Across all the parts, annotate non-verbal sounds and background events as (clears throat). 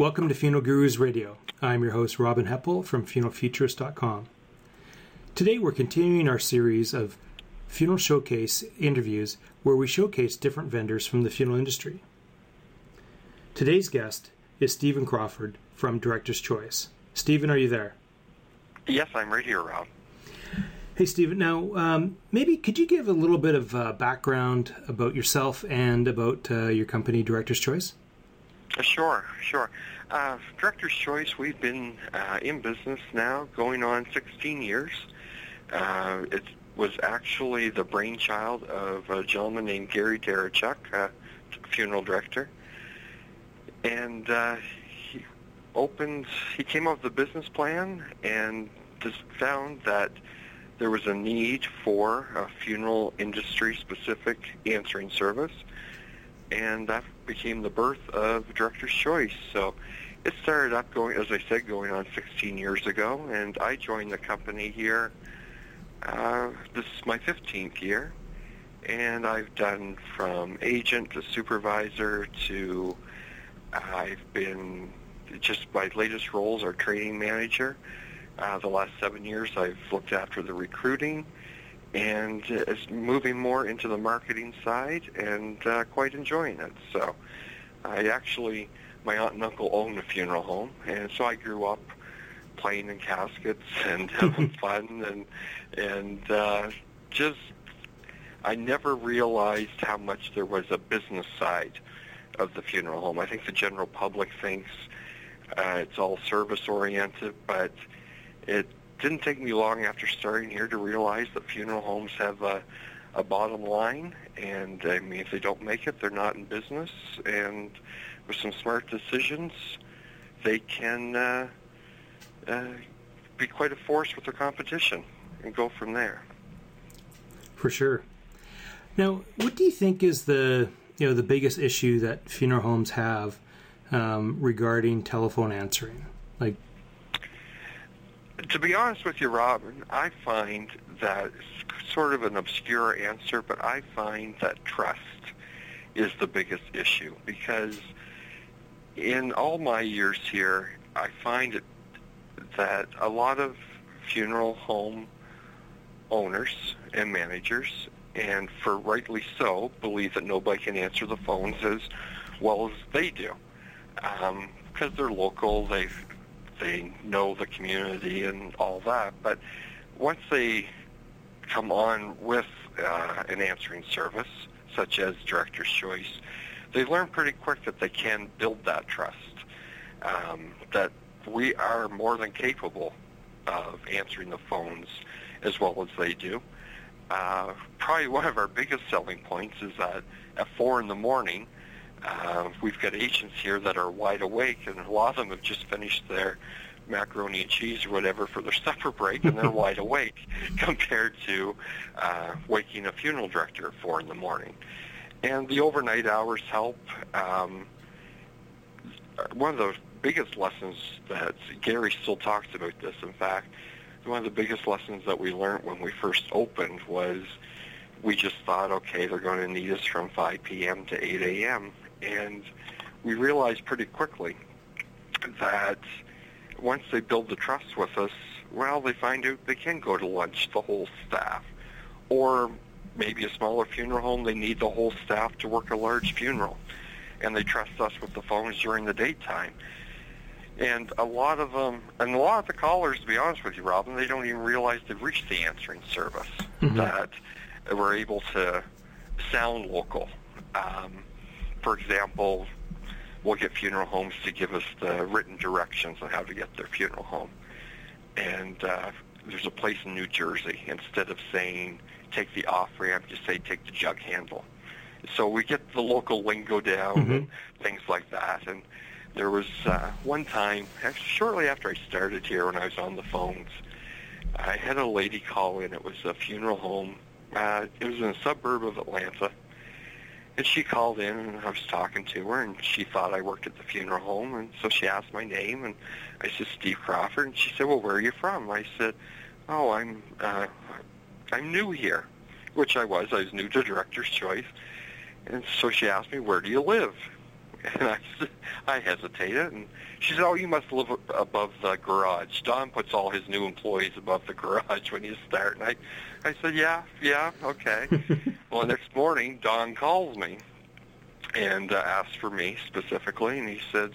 Welcome to Funeral Gurus Radio. I'm your host, Robin Heppell from funeralfuturist.com. Today we're continuing our series of funeral showcase interviews where we showcase different vendors from the funeral industry. Today's guest is Steven Crawford from Director's Choice. Steven, are you there? Yes, I'm right here, Rob. Hey, Steven. Now, um, maybe could you give a little bit of uh, background about yourself and about uh, your company, Director's Choice? Sure, sure. Uh, Director's Choice, we've been uh, in business now going on 16 years. Uh, it was actually the brainchild of a gentleman named Gary Darachuk, uh, funeral director. And uh, he opened, he came up with a business plan and just found that there was a need for a funeral industry specific answering service and that became the birth of Director's Choice. So it started up going, as I said, going on 16 years ago, and I joined the company here. Uh, this is my 15th year, and I've done from agent to supervisor to I've been just my latest roles are training manager. Uh, the last seven years, I've looked after the recruiting and is moving more into the marketing side and uh, quite enjoying it. So I actually, my aunt and uncle own a funeral home, and so I grew up playing in caskets (laughs) and having (laughs) fun and and uh, just I never realized how much there was a business side of the funeral home. I think the general public thinks uh, it's all service oriented, but it didn't take me long after starting here to realize that funeral homes have a, a bottom line, and I mean, if they don't make it, they're not in business. And with some smart decisions, they can uh, uh, be quite a force with their competition and go from there. For sure. Now, what do you think is the you know the biggest issue that funeral homes have um, regarding telephone answering? Like to be honest with you, Robin, I find that sort of an obscure answer, but I find that trust is the biggest issue because in all my years here, I find that a lot of funeral home owners and managers, and for rightly so, believe that nobody can answer the phones as well as they do. Um, because they're local, they've they know the community and all that. But once they come on with uh, an answering service, such as Director's Choice, they learn pretty quick that they can build that trust, um, that we are more than capable of answering the phones as well as they do. Uh, probably one of our biggest selling points is that at four in the morning, uh, we've got agents here that are wide awake, and a lot of them have just finished their macaroni and cheese or whatever for their (laughs) supper break, and they're (laughs) wide awake (laughs) compared to uh, waking a funeral director at four in the morning. And the overnight hours help. Um, one of the biggest lessons that Gary still talks about this. In fact, one of the biggest lessons that we learned when we first opened was we just thought, okay, they're going to need us from 5 p.m. to 8 a.m. And we realized pretty quickly that once they build the trust with us, well, they find out they can go to lunch, the whole staff. Or maybe a smaller funeral home, they need the whole staff to work a large funeral. And they trust us with the phones during the daytime. And a lot of them, and a lot of the callers, to be honest with you, Robin, they don't even realize they've reached the answering service. Mm-hmm. That we're able to sound local. Um, for example, we'll get funeral homes to give us the written directions on how to get their funeral home. And uh, there's a place in New Jersey. Instead of saying take the off ramp, you say take the jug handle. So we get the local lingo down mm-hmm. and things like that. And there was uh, one time, actually shortly after I started here, when I was on the phones, I had a lady call in. It was a funeral home. Uh, it was in a suburb of Atlanta and she called in, and I was talking to her, and she thought I worked at the funeral home, and so she asked my name, and I said Steve Crawford, and she said, "Well, where are you from?" I said, "Oh, I'm uh, I'm new here," which I was. I was new to Director's Choice, and so she asked me, "Where do you live?" And I, (laughs) I hesitated, and she said, "Oh, you must live above the garage. Don puts all his new employees above the (laughs) garage when you start." And I, I said, "Yeah, yeah, okay." (laughs) well, next morning, Don calls me and uh, asked for me specifically, and he said,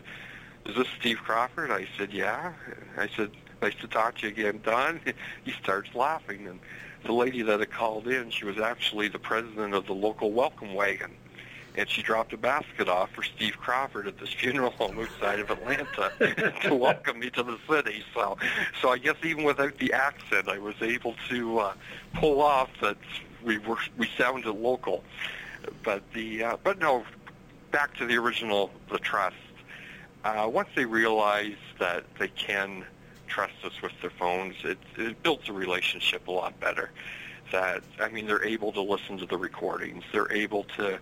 "Is this Steve Crawford?" I said, "Yeah." I said, "Nice to talk to you again, Don." (laughs) he starts laughing, and the lady that had called in, she was actually the president of the local welcome wagon and she dropped a basket off for Steve Crawford at this funeral (laughs) home outside of Atlanta (laughs) to welcome me to the city. So, so I guess even without the accent, I was able to uh, pull off that we were we sounded local. But the uh, but no, back to the original the trust. Uh, once they realize that they can trust us with their phones, it, it builds a relationship a lot better. That I mean, they're able to listen to the recordings. They're able to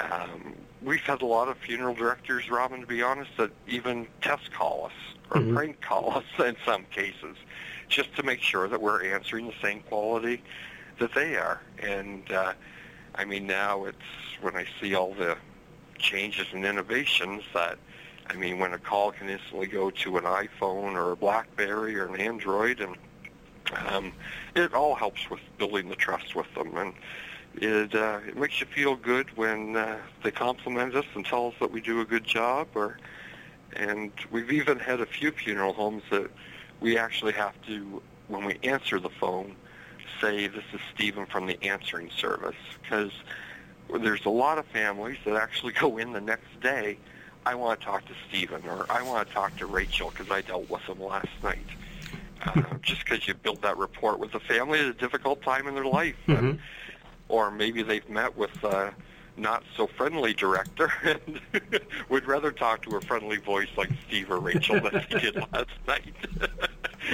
um, we've had a lot of funeral directors, Robin, to be honest, that even test call us or mm-hmm. prank call us (laughs) in some cases, just to make sure that we're answering the same quality that they are. And uh, I mean, now it's when I see all the changes and innovations that I mean, when a call can instantly go to an iPhone or a BlackBerry or an Android, and um, it all helps with building the trust with them. And it uh, it makes you feel good when uh, they compliment us and tell us that we do a good job. Or and we've even had a few funeral homes that we actually have to, when we answer the phone, say this is Steven from the answering service because there's a lot of families that actually (laughs) go in the next day. I want to talk to Steven or I want to talk to Rachel because I dealt with them last night. Uh, just because you build that rapport with the family at a difficult time in their life. Mm-hmm. And, or maybe they've met with a not so friendly director (laughs) and (laughs) would rather talk to a friendly voice like Steve or Rachel than he did last night.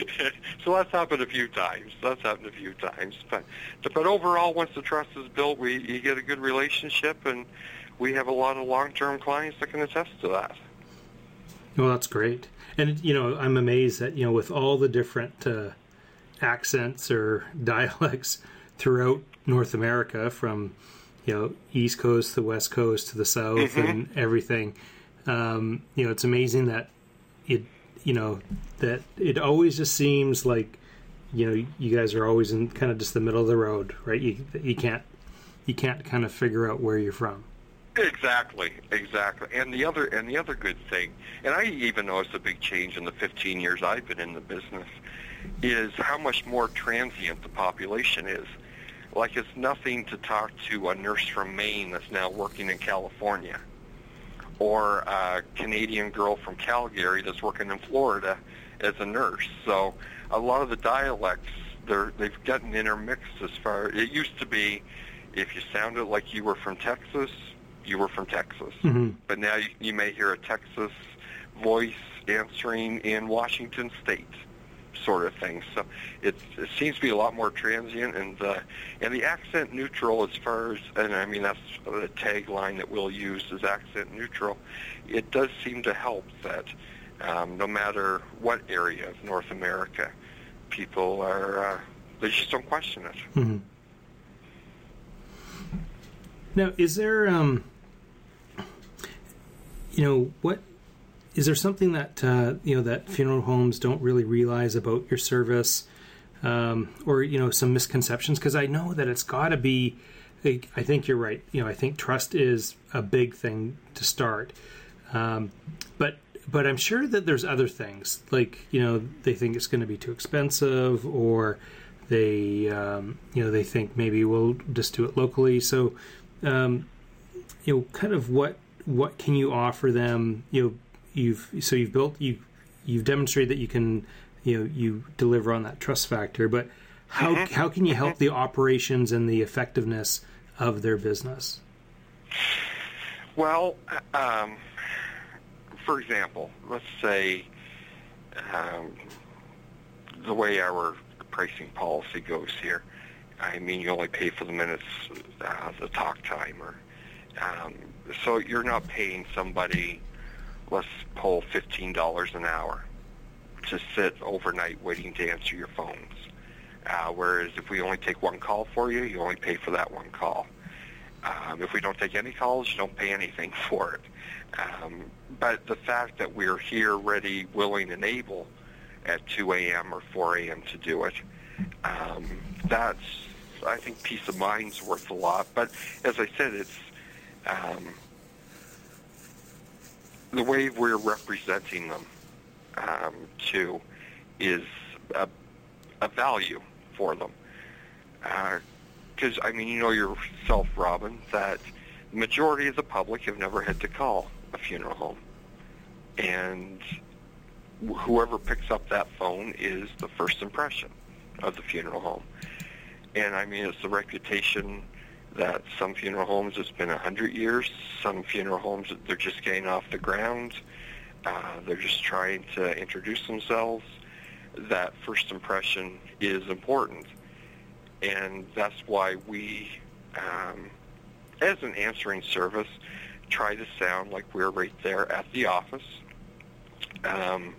(laughs) so that's happened a few times. That's happened a few times. But but overall, once the trust is built, we you get a good relationship, and we have a lot of long-term clients that can attest to that. Well, that's great. And you know, I'm amazed that you know with all the different uh, accents or (laughs) dialects throughout North America from you know East Coast to the West Coast to the South mm-hmm. and everything. Um, you know, it's amazing that it you know that it always just seems like you know you guys are always in kind of just the middle of the road, right? You you can't you can't kind of figure out where you're from. Exactly, exactly. And the other and the other good thing, and I even noticed a big change in the 15 years I've been in the business, is how much more transient the population is like it's nothing to talk to a nurse from Maine that's now working in California or a Canadian girl from Calgary that's working in Florida as a nurse. So a lot of the dialects, they're, they've gotten intermixed as far, it used to be if you sounded like you were from Texas, you were from Texas. Mm-hmm. But now you, you may hear a Texas voice answering in Washington State sort of thing. So it, it seems to be a lot more transient, and uh, and the accent neutral as far as, and I mean that's the tagline that we'll use is accent neutral. It does seem to help that um, no matter what area of North America, people are uh, they just don't question it. Mm-hmm. Now, is there, um, you know, what is there something that uh, you know that funeral homes don't really realize about your service, um, or you know some misconceptions? Because I know that it's got to be. I think you're right. You know, I think trust is a big thing to start, um, but but I'm sure that there's other things like you know they think it's going to be too expensive, or they um, you know they think maybe we'll just do it locally. So um, you know, kind of what what can you offer them? You know you've so you've built you you've demonstrated that you can you know you deliver on that trust factor but how mm-hmm. how can you help the operations and the effectiveness of their business well um, for example let's say um, the way our pricing policy goes here I mean you only pay for the minutes uh, the talk time or um, so you're not paying somebody let's pull $15 an hour to sit overnight waiting to answer your phones. Uh, whereas if we only take one call for you, you only pay for that one call. Um, if we don't take any calls, you don't pay anything (laughs) for it. Um, but the fact that we're here, ready, willing, and able at 2 a.m. or 4 a.m. to do it, um, that's, I think, peace of mind's worth a lot. But as I said, it's um, the way we're representing them um, too is a, a value for them. Because, uh, I mean, you know yourself, Robin, that the majority of the public have never had to call a funeral home. And whoever picks up that phone is the first impression of the funeral home. And I mean, it's the reputation that some funeral homes it's been a hundred years. Some funeral homes they're just getting off the ground. Uh, they're just trying to introduce themselves. That first impression is important, and that's why we, um, as an answering service, try to sound like we're right there at the office. Um,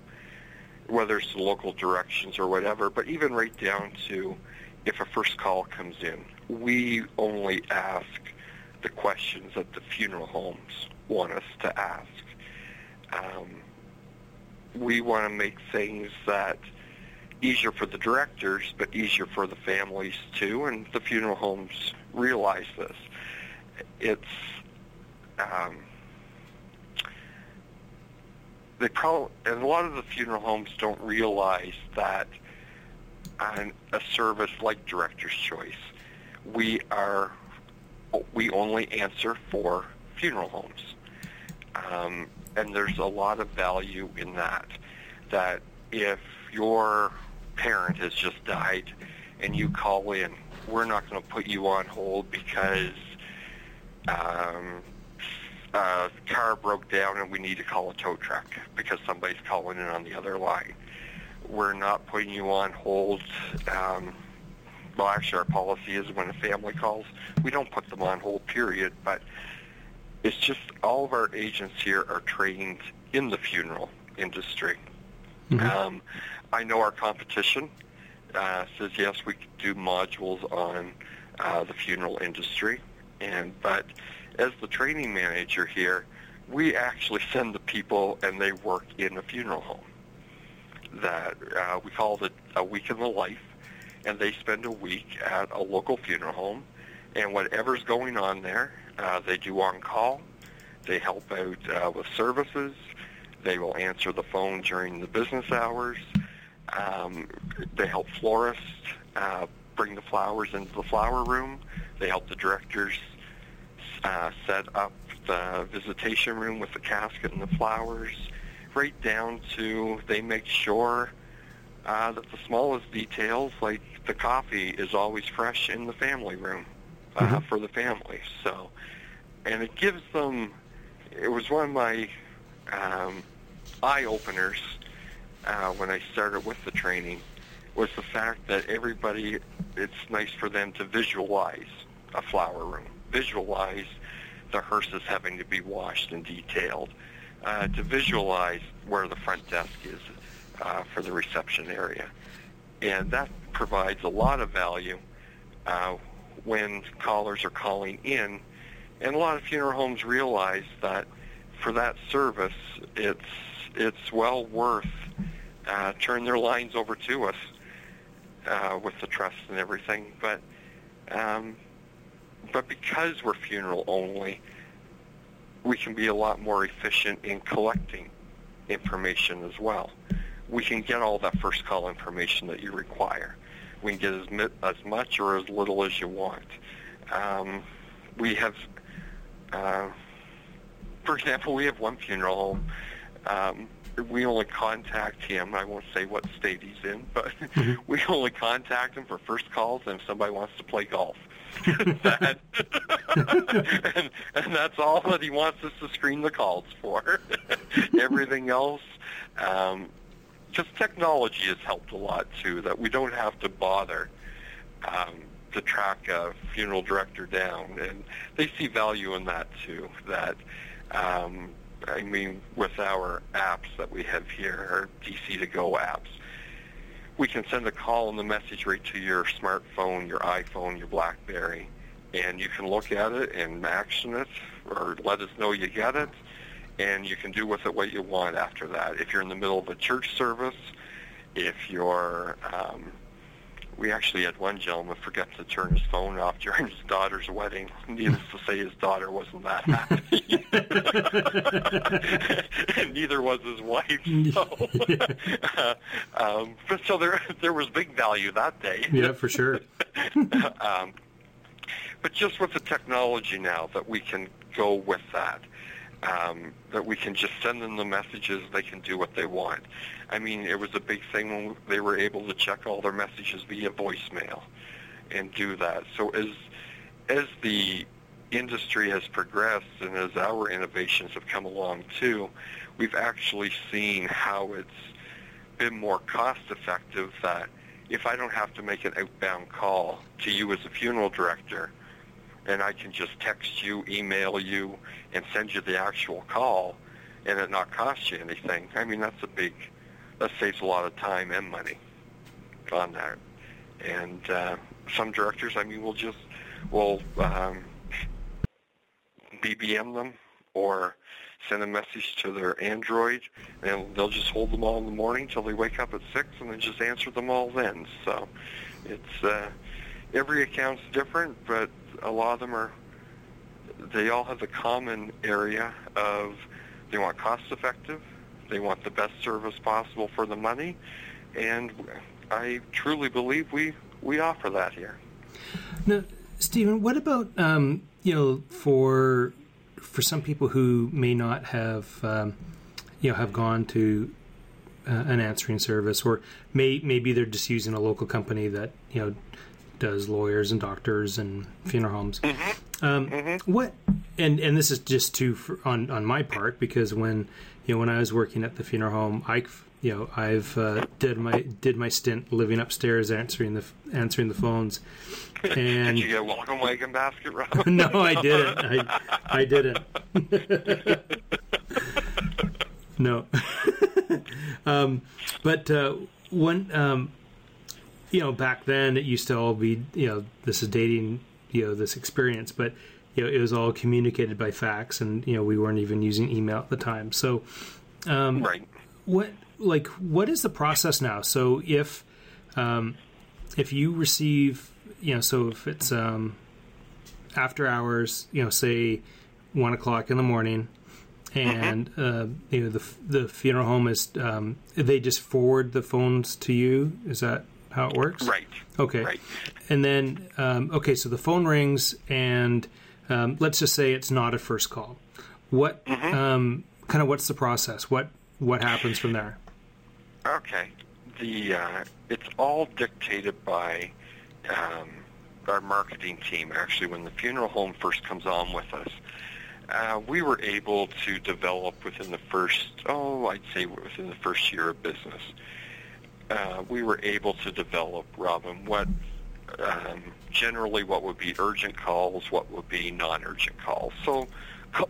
whether it's the local directions or whatever, but even right down to if a first call comes in, we only ask the questions that the funeral homes want us to ask. Um, we want to make things that easier for the directors, but easier for the families too, and the funeral homes realize this. It's um, they probably, and a lot of the funeral homes don't realize that on a service like Director's Choice, we are we only answer for funeral homes, um, and there's a lot of value in that. That if your parent has just died and you call in, we're not going to put you on hold because um, a car broke down and we need to call a tow truck because somebody's calling in on the other line. We're not putting you on hold. Um, well, actually, our policy is when a family calls, we don't put them on hold, period. But it's just all of our agents here are trained in the funeral industry. Mm-hmm. Um, I know our competition uh, says yes, we do modules on uh, the funeral industry, and but as the training manager here, we actually send the people and they work in a funeral home. That uh, we call it a week in the life, and they spend a week at a local funeral home, and whatever's going on there, uh, they do on call. They help out uh, with services. They will answer the phone during the business hours. Um, they help florists uh, bring the flowers into the flower room. They help the directors uh, set up the visitation room with the casket and the flowers, right down to they make sure uh, that the smallest details, like the coffee, is always fresh in the family room uh, mm-hmm. for the family. So, and it gives them. It was one of my um, eye openers uh, when I started with the training was the fact that everybody. It's nice for them to visualize a flower room visualize the hearses having to be washed and detailed, uh, to visualize where the front desk is uh, for the reception area. And that provides a lot of value uh, when callers are calling in. And a lot of funeral homes realize that for that service, it's it's well worth uh, turn their lines over to us uh, with the trust and everything. But um, but because we're funeral only, we can be a lot more efficient in collecting information as well. We can get all that first call information that you require. We can get as, as much or as little as you want. Um, we have, uh, for example, we have one funeral home. Um, we only contact him. I won't say what state he's in, but (laughs) mm-hmm. we only contact him for first calls and if somebody wants to play golf. (laughs) that, (laughs) and, and that's all that he wants us to screen the calls for. Everything else, um, just technology has helped a lot too. That we don't have to bother um, to track a funeral director down, and they see value in that too. That um, I mean, with our apps that we have here, our DC to Go apps, we can send a call and the message right to your smartphone, your iPhone, your BlackBerry, and you can look at it and action it or let us know you get it, and you can do with it what you want after that. If you're in the middle of a church service, if you're um, we actually had one gentleman forget to turn his phone off during his daughter's wedding. (laughs) Needless to say, his daughter wasn't that happy. and (laughs) neither was his wife. So, uh, (laughs) um, but so there, there was big value that day. Yeah, for sure. um, but just with the technology now that we can go with that, um, that we can just send them the messages, they can do what they want. I mean, it was a big thing when they were able to check all their messages via voicemail and do that. So as as the industry has progressed and as our innovations have come along too, we've actually seen how it's been more cost effective that if I don't have to make an outbound call to you as a funeral director, and I can just text you, email you, and send you the actual call, and it not cost you anything. I mean, that's a big, that saves a lot of time and money on that. And uh, some directors, I mean, will just will um, BBM them or send a message to their Android, and they'll just hold them all in the morning till they wake up at six, and then just answer them all then. So it's uh, every account's different, but a lot of them are. They all have the common area of they want cost effective, they want the best service possible for the money, and I truly believe we we offer that here. Now, Steven, what about um, you know for for some people who may not have um, you know have gone to uh, an answering service, or may maybe they're just using a local company that you know does lawyers and doctors and funeral homes. Mm-hmm. Um, mm-hmm. What and and this is just to for, on on my part because when you know when I was working at the funeral home, I you know I've uh, did my did my stint living upstairs answering the answering the phones. (laughs) And did you get a welcome wagon basket, Rob? (laughs) no, I didn't. I I didn't. (laughs) no. um, but uh, one um, you know, back then it used to all be, you know, this is dating, you know, this experience, but you know, it was all communicated by fax, and you know, we weren't even using email at the time. So, um, right. What like what is the process now? So if um, if you receive, you know, so if it's um, after hours, you know, say one o'clock in the morning, and mm-hmm. uh, you know the the funeral home is um, they just forward the phones to you. Is that how it works? Right. Okay. Right. And then, um, okay, so the phone rings, and um, let's just say it's not a first call. What mm-hmm. um, kind of what's the process? What what happens from there? Okay. The uh, it's all dictated by um, our marketing team. Actually, when the funeral home first comes on with us, uh, we were able to develop within the first oh, I'd say within the first year of business uh, we were able to develop, Robin, what um, generally what would be urgent calls, what would be non-urgent calls. So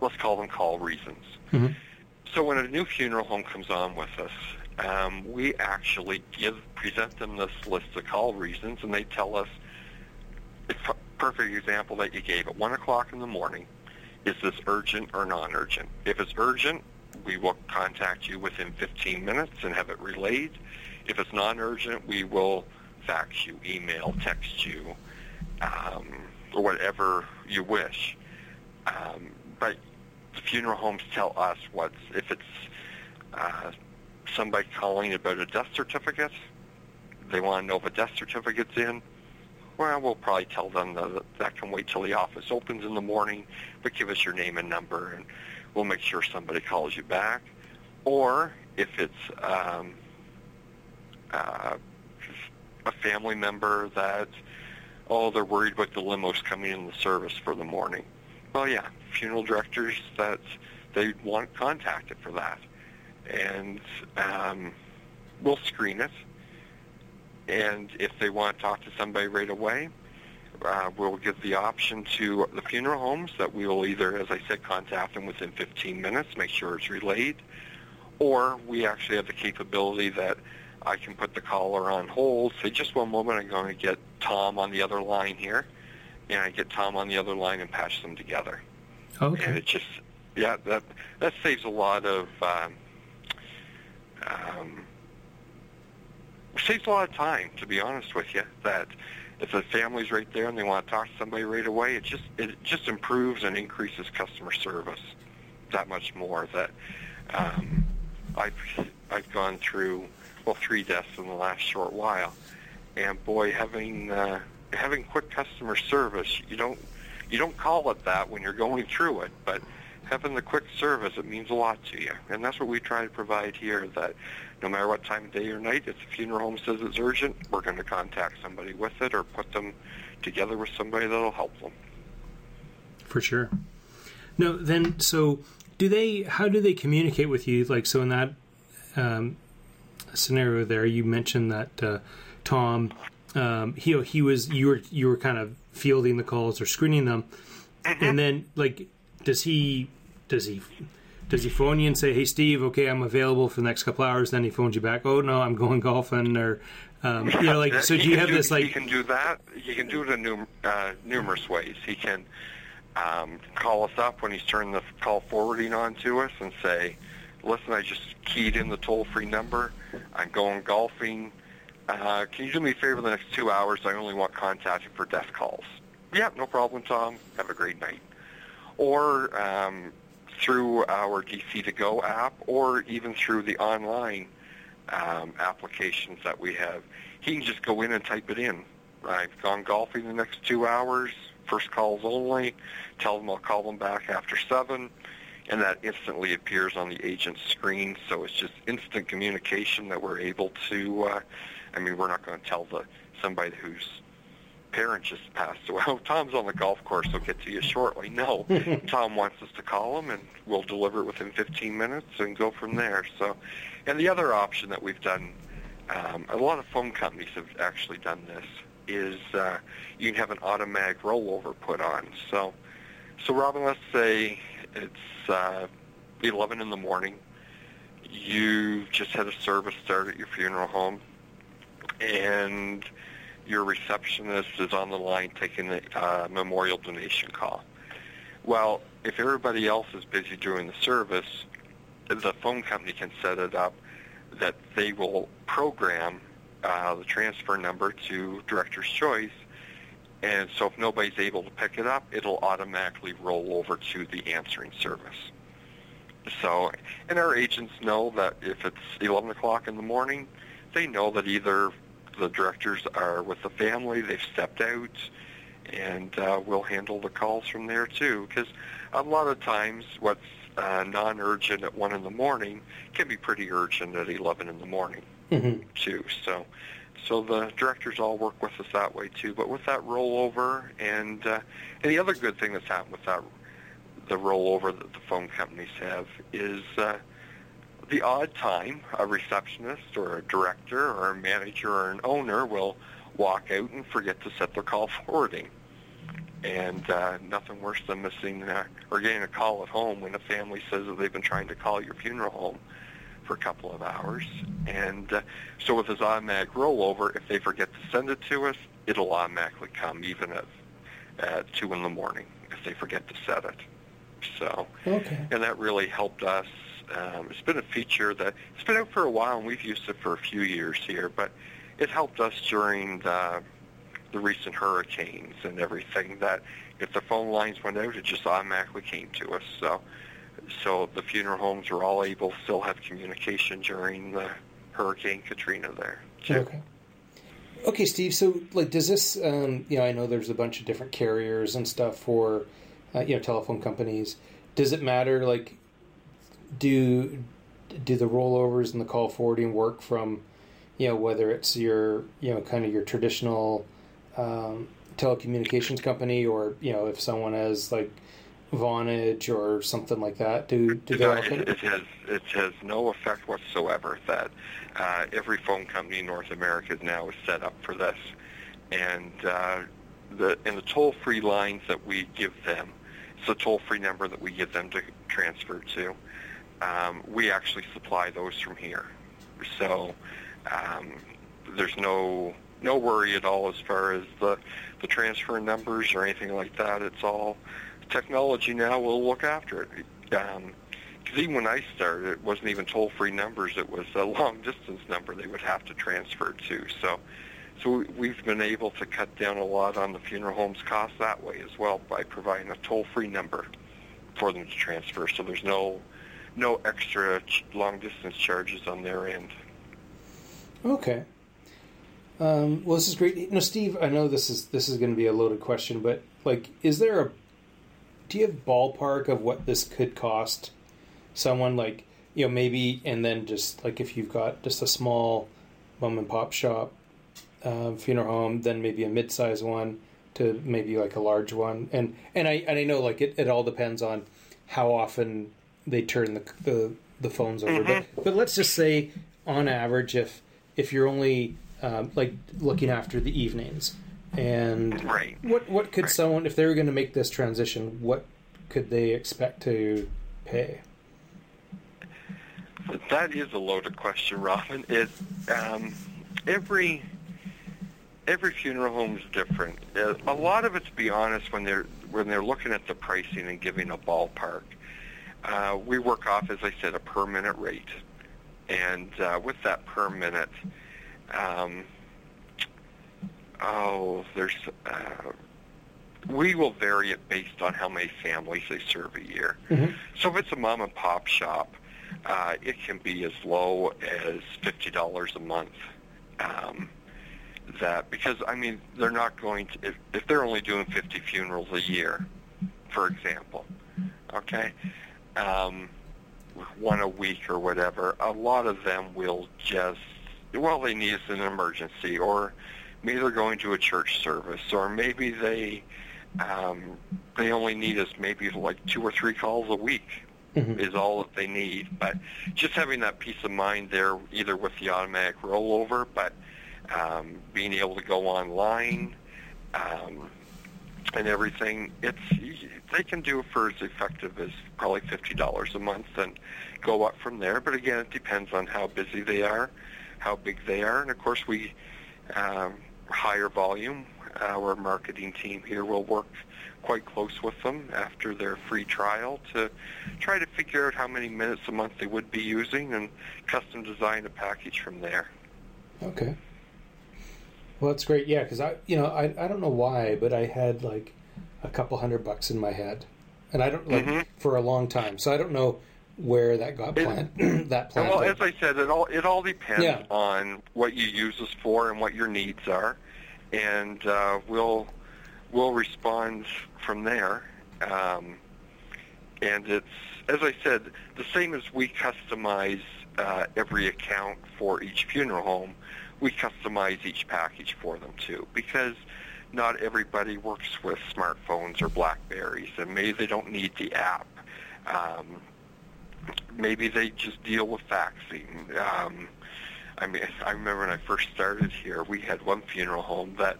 let's call them call reasons. Mm-hmm. So when a new funeral home comes on with us, um, we actually give present them this list of call reasons, and they tell us. Perfect example that you gave at one o'clock in the morning. Is this urgent or non-urgent? If it's urgent, we will contact you within 15 minutes and have it relayed. If it's non-urgent, we will fax you, email, text you, um, or whatever you wish. Um, but the funeral homes tell us what's if it's uh, somebody calling about a death certificate. They want to know if a death certificate's in. Well, we'll probably tell them that that can wait till the office opens in the morning, but give us your name and number, and we'll make sure somebody calls you back. Or if it's um, uh, a family member that, oh, they're worried about the limos coming in the service for the morning. Well, yeah, funeral directors that they want contacted for that, and um, we'll screen it. And if they want to talk to somebody right away, uh, we'll give the option to the funeral homes that we will either, as I said, contact them within 15 minutes, make sure it's relayed, or we actually have the capability that I can put the caller on hold. Say just one moment. I'm going to get Tom on the other line here, and I get Tom on the other line and patch them together. Okay. And it just, yeah, that that saves a lot of, um, um, saves a lot of time. To be honest with you, that if the family's right there and they want to talk to somebody right away, it just it just improves and increases customer service that much more. That um, I've I've gone through well three deaths in the last short while, and boy, having uh, having quick customer service, you don't you don't call it that when you're going through it, but having the quick service, it means a lot to you. And that's what we try to provide here, that no matter what time of day or night, if the funeral home says it's urgent, we're going to contact somebody with it or put them together with somebody that'll help them. For sure. No, then, so do they, how do they communicate with you? Like, so in that um, scenario there, you mentioned that uh, Tom, um, he, he was, you were, you were kind of fielding the calls or screening them. And then, like, does he does he does he phone you and say, "Hey, Steve, okay, I'm available for the next couple hours"? Then he phones you back, "Oh no, I'm going golfing," or um, you know, like so. Do you have do, this like? He can do that. He can do it in num- uh, numerous ways. He can um, call us up when he's turned the call forwarding on to us and say, "Listen, I just keyed in the toll-free number. I'm going golfing. Uh, can you do me a favor the next two hours? I only want contacting for death calls." Yeah, no problem, Tom. Have a great night or um, through our DC to Go app, or even through the online um, applications that we have. He can just go in and type it in. I've gone golfing the next two hours, first calls only. Tell them I'll call them back after seven, and that instantly appears on the agent's screen. So it's just instant communication that we're able to. Uh, I mean, we're not going to tell the somebody who's parent just passed away. (laughs) Oh, Tom's on the golf course. He'll get to you shortly. No, (laughs) Tom wants us to call him, and we'll deliver it within 15 minutes and go from there. So, and the other option that we've done, um, a lot of phone companies have actually done this, is uh, you can have an automatic rollover put on. So, so Robin, let's say it's uh, 11 in the morning. You just had a service start at your funeral home, and your receptionist is on the line taking the uh, memorial donation call. Well, if everybody else is busy doing the service, the phone company can set it up that they will program uh, the transfer number to director's choice, and so if nobody's able to pick it up, it'll automatically roll over to the answering service. So, and our agents know that if it's 11 o'clock in the morning, they know that either the directors are with the family. They've stepped out, and uh, we'll handle the calls from there too. Because a lot of times, what's uh, non-urgent at one in the morning can be pretty urgent at 11 in the morning mm-hmm. too. So, so the directors all work with us that way too. But with that rollover, and uh, and the other good thing that's happened with that the rollover that the phone companies have is. Uh, the odd time, a receptionist or a director or a manager or an owner will walk out and forget to set their call (laughs) forwarding. And uh, nothing worse than missing uh, or getting a call at home when a family says that they've been trying to call your funeral home for a couple of hours. And uh, so with this automatic rollover, if they forget to send it to us, it'll automatically come even at, at 2 in the morning if they forget to set it. So, okay. and that really helped us um, it's been a feature that it's been out for a while, and we've used it for a few years here. But it helped us during the, the recent hurricanes and everything. That if the phone lines went out, it just automatically came to us. So, so the funeral homes were all able to still have communication during the Hurricane Katrina there. Too. Okay. Okay, Steve. So, like, does this? Um, you know, I know there's a bunch of different carriers and stuff for, uh, you know, telephone companies. Does it matter? Like, do do the rollovers and the call forwarding work from you know whether it's your you know kind of your traditional um, telecommunications company or you know if someone has like Vonage or something like that do do no, it, it, has it has no effect whatsoever that uh, every phone company in North America now is set up for this and uh, the and the toll free lines that we give them it's a toll free number that we give them to transfer to um, we actually supply those from here. So um, there's no no worry at all as far as the the transfer numbers or anything like that. It's all technology now will look after it. Um, even when I started, it wasn't even toll-free numbers. It was a (laughs) long-distance number they would have to transfer to. So, so we've been able to cut down a lot on the funeral homes cost that way as well by providing a toll-free number for them to transfer. So there's no no extra long-distance charges on their end. Okay. Um, well, this is great. No, Steve, I know this is this is going to be a loaded question, but like, is there a do you have ballpark of what this could cost someone? Like, you know, maybe, and then just like if you've got just a small mom and pop shop uh, funeral home, then maybe a mid-sized one to maybe like a large one, and and I and I know like it, it all depends on how often they turn the the, the phones over, mm-hmm. but but let's just say on average, if if you're only um, like looking after the evenings. And right. what what could right. someone, if they were going to make this transition, what could they expect to pay? That is a loaded question, Robin. It um, every every funeral home is different. Uh, a lot of it, to be honest, when they're when they're looking at the pricing and giving a ballpark, uh, we work off, as I said, a per minute rate, and uh, with that per minute, um, oh, there's, uh, we will vary it based on how many families they serve a year. Mm-hmm. So if it's a mom and pop shop, uh, it can be as low as fifty dollars a month. Um, that because I mean they're not going to if, if they're only doing fifty funerals a year, for example, okay, um, one a week or whatever. A lot of them will just well, they need us in an emergency, or maybe they're going to a church service, or maybe they um, they only need us maybe like two or three calls a week mm-hmm. is all that they need. But just having that peace of mind there, either with the automatic rollover, but um, being able to go online um, and everything, it's they can do it for as effective as probably fifty dollars a month and go up from there. But again, it depends on how busy they are how big they are. And of course, we um, higher volume. Our marketing team here will work quite close with them after their free trial to try to figure out how many minutes a month they would be using and custom design a package from there. Okay. Well, that's great. Yeah, because I, you know, I, I don't know why, but I had like a couple hundred bucks in my head, and I don't like mm-hmm. for a long time. So I don't know where that got (clears throat) planted. that. Well, as I said, it all it all depends yeah. on what you use this for and what your needs are, and uh, we'll we'll respond from there. Um, and it's as I said, the same as we customize uh, every account for each funeral home, we customize each package for them too, because not everybody works with smartphones or Blackberries, and maybe they don't need the app. Um, maybe they just deal with faxing. Um, I mean, I remember when I first started here, we had one funeral home that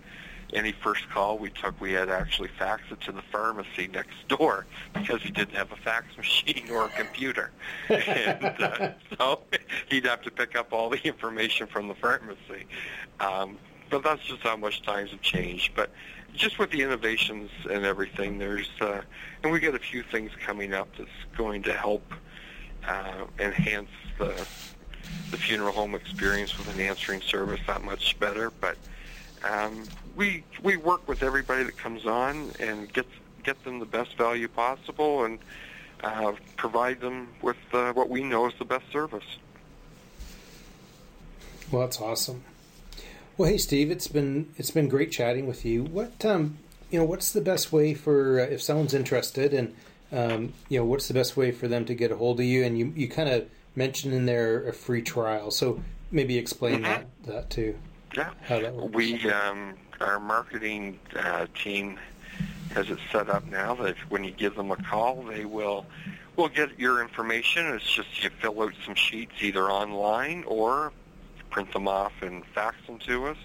any first call we took, we had actually faxed it to the pharmacy next door (laughs) because he didn't have a fax machine or a computer. (laughs) and uh, so (laughs) he'd have to pick up all the information from the pharmacy. Um, but that's just how much times have changed. But just with the innovations and everything, there's, uh, and we got a few things coming up that's going to help uh, enhance the the funeral home experience with an answering service that much better. But um, we we work with everybody that comes on and get get them the best value possible and uh, provide them with uh, what we know is the best service. Well, that's awesome. Well, hey Steve, it's been it's been great chatting with you. What um, you know, what's the best way for uh, if someone's interested and um, you know, what's the best way for them to get a hold of you? And you, you kind of mentioned in there a free trial, so maybe explain mm-hmm. that that too. Yeah, how that works. We um, our marketing uh, team has it set up now that when you give them a call, they will will get your information. It's just you fill out some sheets either online or print them off and fax them to us.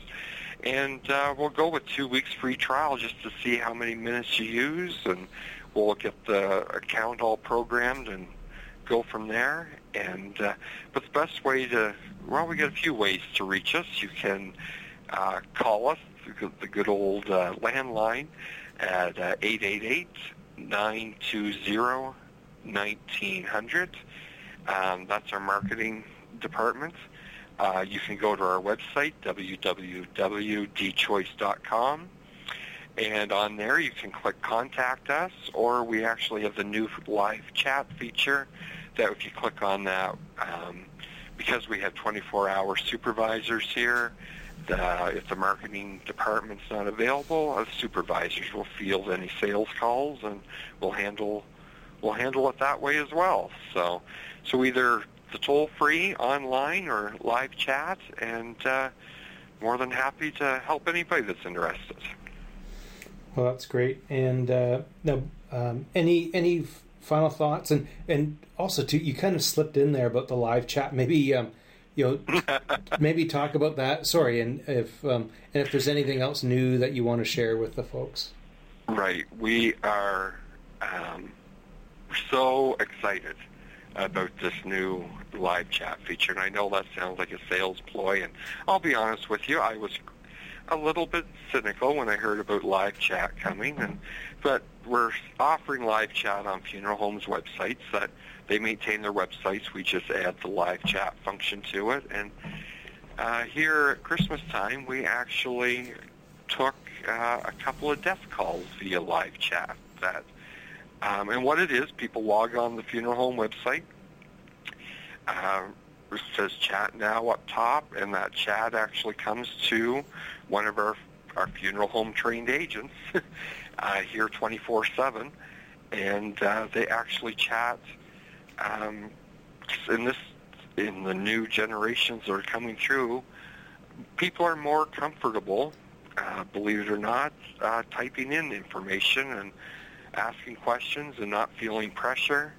And uh, we'll go with two weeks free trial just to see how many minutes you use and we'll get the account all programmed and go from there. And uh, but the best way to well, we got a few ways to reach us. You can uh, call us, the good old uh, landline at uh, 888-920-1900. Um, that's our marketing department. Uh, you can go to our website, www.dchoice.com, and on there you can click Contact Us, or we actually have the new live chat feature that if you click on that, um, because we have 24-hour supervisors here, the, if the marketing department's not available, the supervisors will field any sales calls and we'll handle we'll handle it that way as well. So so either the toll free online or live chat, and uh, more than happy to help anybody that's interested. Well, that's great. And uh, now, um, any any final thoughts, and and also too, you kind of slipped in there about the live chat. Maybe um, you know, (laughs) maybe talk about that. Sorry, and if um, and if there's anything else new that you want to share with the folks. Right, we are um, so excited about this new live chat feature. And I know that sounds like a sales ploy, and I'll be honest with you, I was a little bit cynical when I heard about live chat coming, and but we're offering live chat on funeral homes websites that they maintain their websites. We just add the live chat function to it, and uh, here at Christmas time, we actually took uh, a couple of death calls via live chat. That um, and what it is, people log on the funeral home website. Uh, it says chat now up top, and that chat actually comes to one of our our funeral home trained agents (laughs) uh, here 24/7, and uh, they actually chat. Um, in this, in the new generations that are coming through, people are more comfortable, uh, believe it or not, uh, typing in information and asking questions and not feeling pressure.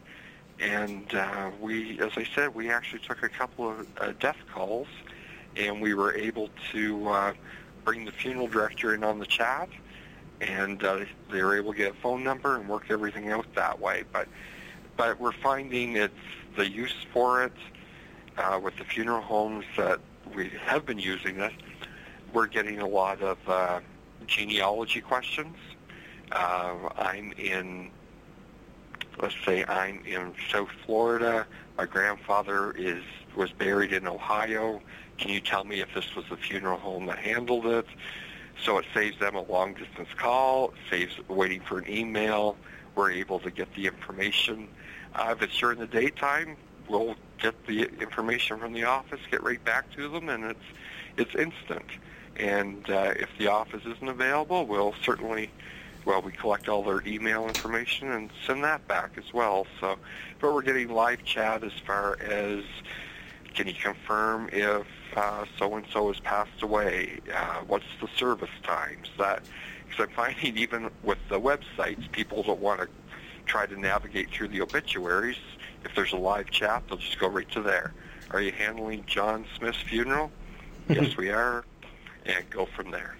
And uh, we, as I said, we actually took a couple of uh, death calls, and we were able to uh, bring the funeral director in on the chat, and uh, they were able to get a phone number and work everything out that way. But but we're finding it's the use for it uh, with the funeral homes that we have been using it. We're getting a lot of uh, genealogy questions uh, I'm in, let's say I'm in South Florida. My grandfather is was buried in Ohio. Can you tell me if this was the funeral home that handled it? So it saves them a long distance call. Saves waiting for an email. We're able to get the information. Uh, if it's during the daytime, we'll get the information from the office, get right back to them, and it's it's instant. And uh, if the office isn't available, we'll certainly well, we collect all their email information and send that back as well. So, but we're getting live chat as far as can you confirm if uh, so-and-so has passed away? Uh, what's the service times? That because I'm finding even with the websites, people don't want to try to navigate through the obituaries. If there's a live chat, they'll just go right to there. Are you handling John Smith's funeral? yes, we are, and go from there.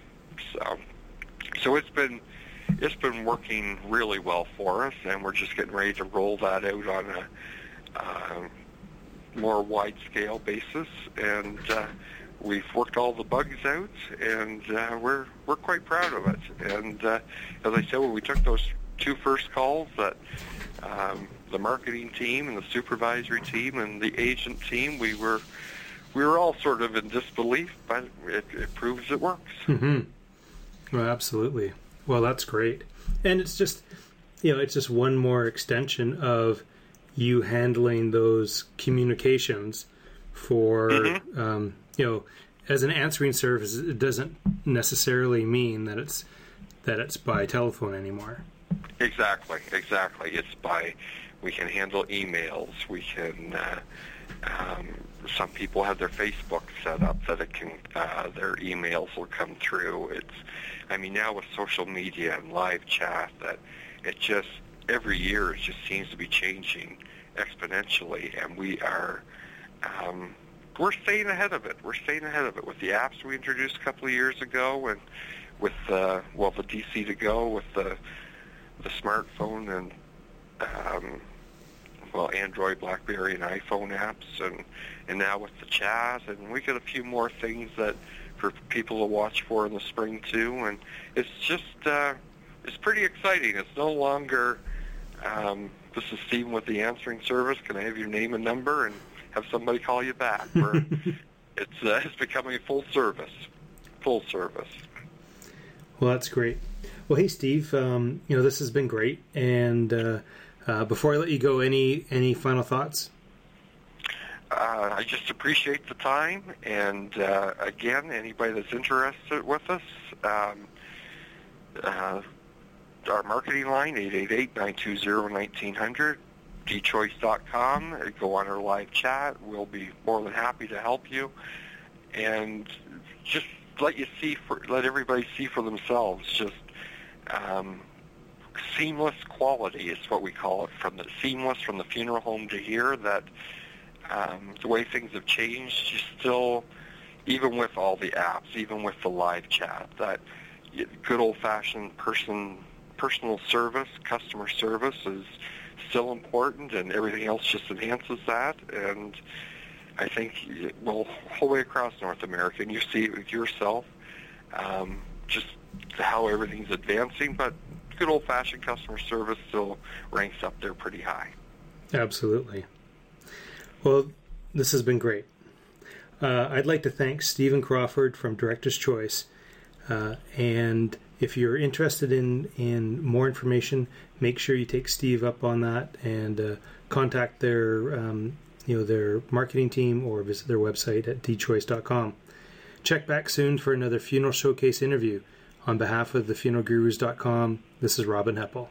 So, so it's been it's been working really well for us, and we're just getting ready to roll that out on a uh, more wide-scale basis. And uh, we've worked all the bugs out, and uh, we're we're quite proud of it. And uh, as I said, when we took those two first calls, that um, the marketing team and the supervisory team and the agent team, we were we were all sort of in disbelief, but it, it proves it works. Mm-hmm. Well, absolutely. Well, that's great. And it's just, you know, it's just one more extension of you handling those communications for, mm-hmm. um, you know, as an answering service. It doesn't necessarily mean that it's that it's by telephone anymore. Exactly, exactly. It's by we can handle emails. We can. Uh, um, some people have their Facebook set up that it can uh, their emails will come through. It's I mean now with social media and live chat that it just every year it just seems to be changing exponentially, and we are um, we're staying ahead of it. We're staying ahead of it with the apps we introduced a couple of years ago, and with uh, well the DC to go with the the smartphone and um, well, Android, BlackBerry, and iPhone apps, and and now with the chat, and we got a few more things that for people to watch for in the spring too. And it's just uh, it's pretty exciting. It's no longer um, this is Steven with the answering service. Can I have your name and number and have somebody call you back? (laughs) Where it's uh, it's becoming full service, full service. Well, that's great. Well, hey, Steve. Um, you know this has been great. And uh, uh, before I let you go, any any final thoughts? Uh, I just appreciate the time, and uh, again, anybody that's interested with us, um, uh, our marketing line, 888-920-1900, dchoice.com. Go on our live chat. We'll be more than happy to help you. And just let you see, for, let everybody see for themselves, just um, seamless quality is what we call it, from the seamless from the funeral home to here, that um, the way things have changed, you still, even with all the apps, even with the live chat, that good old-fashioned person personal service, customer service is still important, and everything else just enhances that. And I think, well, whole way across North America, and you see it with yourself, um, just how everything's advancing, but good old-fashioned customer service still ranks up there pretty high. Absolutely. Well, this has been great. Uh, I'd like to thank Steven Crawford from Directors' Choice uh, and if you're interested in, in more information, make sure you take Steve up on that and uh, contact their um, you know their marketing team or visit their website at dchoice.com. Check back soon for another funeral showcase interview. On behalf of the funeralgurus.com, this is Robin Heppell.